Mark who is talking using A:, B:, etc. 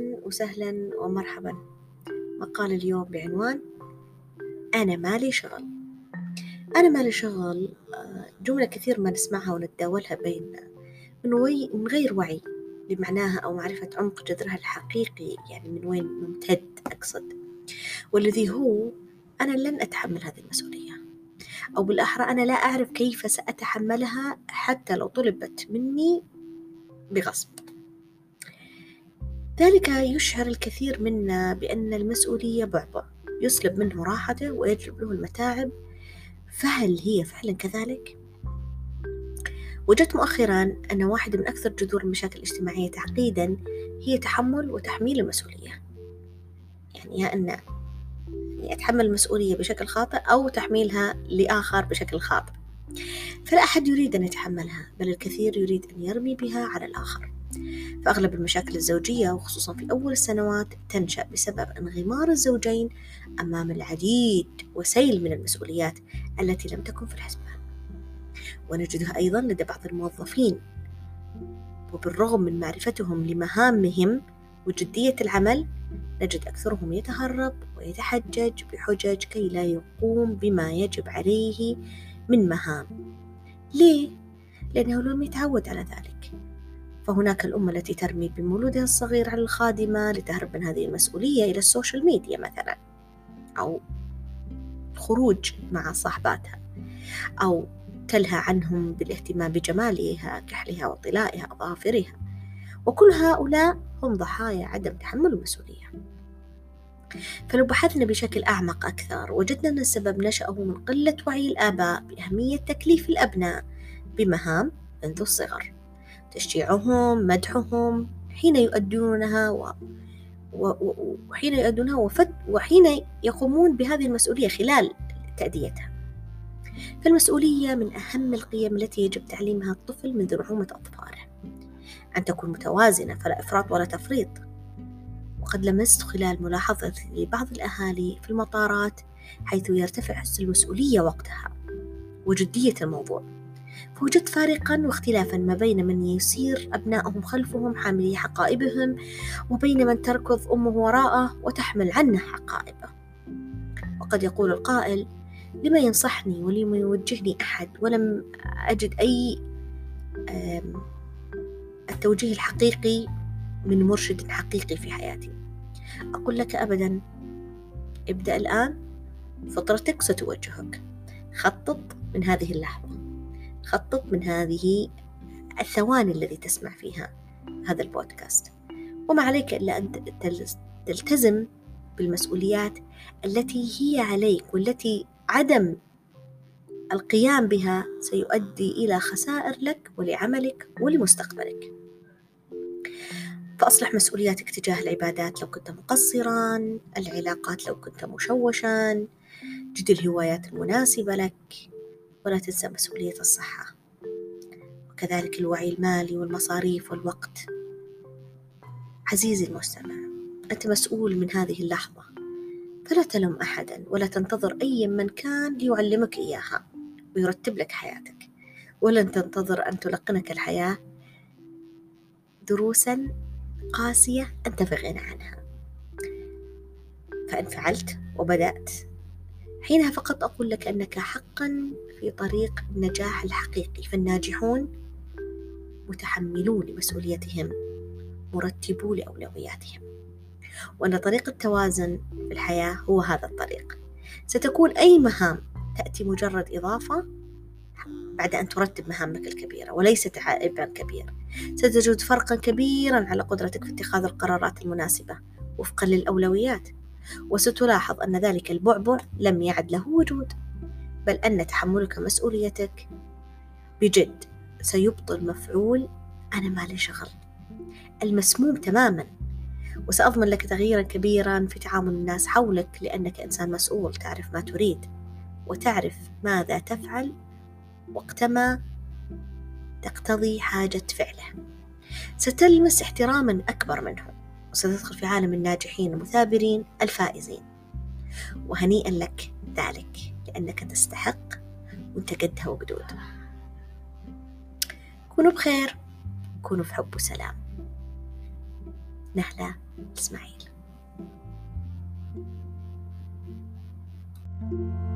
A: أهلا وسهلا ومرحبا. مقال اليوم بعنوان أنا مالي شغل. أنا مالي شغل آه، جملة كثير ما نسمعها ونتداولها بيننا من, وي من غير وعي بمعناها أو معرفة عمق جذرها الحقيقي يعني من وين ممتد أقصد. والذي هو أنا لن أتحمل هذه المسؤولية. أو بالأحرى أنا لا أعرف كيف سأتحملها حتى لو طلبت مني بغصب. ذلك يشعر الكثير منا بأن المسؤولية بعبع يسلب منه راحته ويجلب له المتاعب. فهل هي فعلا كذلك؟ وجدت مؤخرا أن واحدة من أكثر جذور المشاكل الاجتماعية تعقيدا هي تحمل وتحميل المسؤولية. يعني يا أن يعني أتحمل المسؤولية بشكل خاطئ أو تحميلها لآخر بشكل خاطئ. فلا أحد يريد أن يتحملها بل الكثير يريد أن يرمي بها على الآخر. فأغلب المشاكل الزوجية وخصوصا في أول السنوات تنشأ بسبب انغمار الزوجين أمام العديد وسيل من المسؤوليات التي لم تكن في الحسبان. ونجدها أيضا لدى بعض الموظفين. وبالرغم من معرفتهم لمهامهم وجدية العمل نجد أكثرهم يتهرب ويتحجج بحجج كي لا يقوم بما يجب عليه من مهام. ليه؟ لأنه لم يتعود على ذلك. فهناك الأم التي ترمي بمولودها الصغير على الخادمة لتهرب من هذه المسؤولية إلى السوشيال ميديا مثلا أو الخروج مع صاحباتها أو تلهى عنهم بالاهتمام بجمالها كحلها وطلائها أظافرها وكل هؤلاء هم ضحايا عدم تحمل المسؤولية. فلو بحثنا بشكل أعمق أكثر وجدنا أن السبب نشأه من قلة وعي الآباء بأهمية تكليف الأبناء بمهام منذ الصغر. تشجيعهم مدحهم حين يؤدونها و... و... وحين يؤدونها وفت... وحين يقومون بهذه المسؤولية خلال تأديتها. فالمسؤولية من أهم القيم التي يجب تعليمها الطفل منذ نعومة أطفاله. أن تكون متوازنة فلا إفراط ولا تفريط. وقد لمست خلال ملاحظتي لبعض الأهالي في المطارات حيث يرتفع حس المسؤولية وقتها. وجدية الموضوع. فوجدت فارقا واختلافا ما بين من يسير أبنائهم خلفهم حاملي حقائبهم وبين من تركض أمه وراءه وتحمل عنه حقائبه. وقد يقول القائل لما ينصحني ولما يوجهني أحد ولم أجد أي التوجيه الحقيقي من مرشد حقيقي في حياتي. أقول لك أبدا ابدأ الآن فطرتك ستوجهك. خطط من هذه اللحظة. خطط من هذه الثواني الذي تسمع فيها هذا البودكاست. وما عليك إلا أن تلتزم بالمسؤوليات التي هي عليك والتي عدم القيام بها سيؤدي إلى خسائر لك ولعملك ولمستقبلك. فأصلح مسؤولياتك تجاه العبادات لو كنت مقصرا العلاقات لو كنت مشوشا جد الهوايات المناسبة لك. ولا تنسى مسؤولية الصحة. وكذلك الوعي المالي والمصاريف والوقت. عزيزي المستمع أنت مسؤول من هذه اللحظة. فلا تلم أحدا ولا تنتظر أي من كان ليعلمك إياها ويرتب لك حياتك. ولن تنتظر أن تلقنك الحياة دروسا قاسية أنت في غنى عنها. فإن فعلت وبدأت حينها فقط أقول لك أنك حقا في طريق النجاح الحقيقي فالناجحون متحملون لمسؤوليتهم مرتبو لأولوياتهم. وأن طريق التوازن في الحياة هو هذا الطريق. ستكون أي مهام تأتي مجرد إضافة بعد أن ترتب مهامك الكبيرة وليست عائبا كبير. ستجد فرقا كبيرا على قدرتك في اتخاذ القرارات المناسبة وفقا للأولويات. وستلاحظ أن ذلك البعبع لم يعد له وجود بل أن تحملك مسؤوليتك. بجد سيبطل مفعول أنا مالي شغل. المسموم تماما. وسأضمن لك تغييرا كبيرا في تعامل الناس حولك لأنك إنسان مسؤول تعرف ما تريد وتعرف ماذا تفعل وقتما تقتضي حاجة فعله. ستلمس احتراما أكبر منه. وستدخل في عالم الناجحين المثابرين الفائزين. وهنيئا لك ذلك لأنك تستحق وانت قدها وقدودها كونوا بخير كونوا في حب وسلام. نهلة إسماعيل. thank you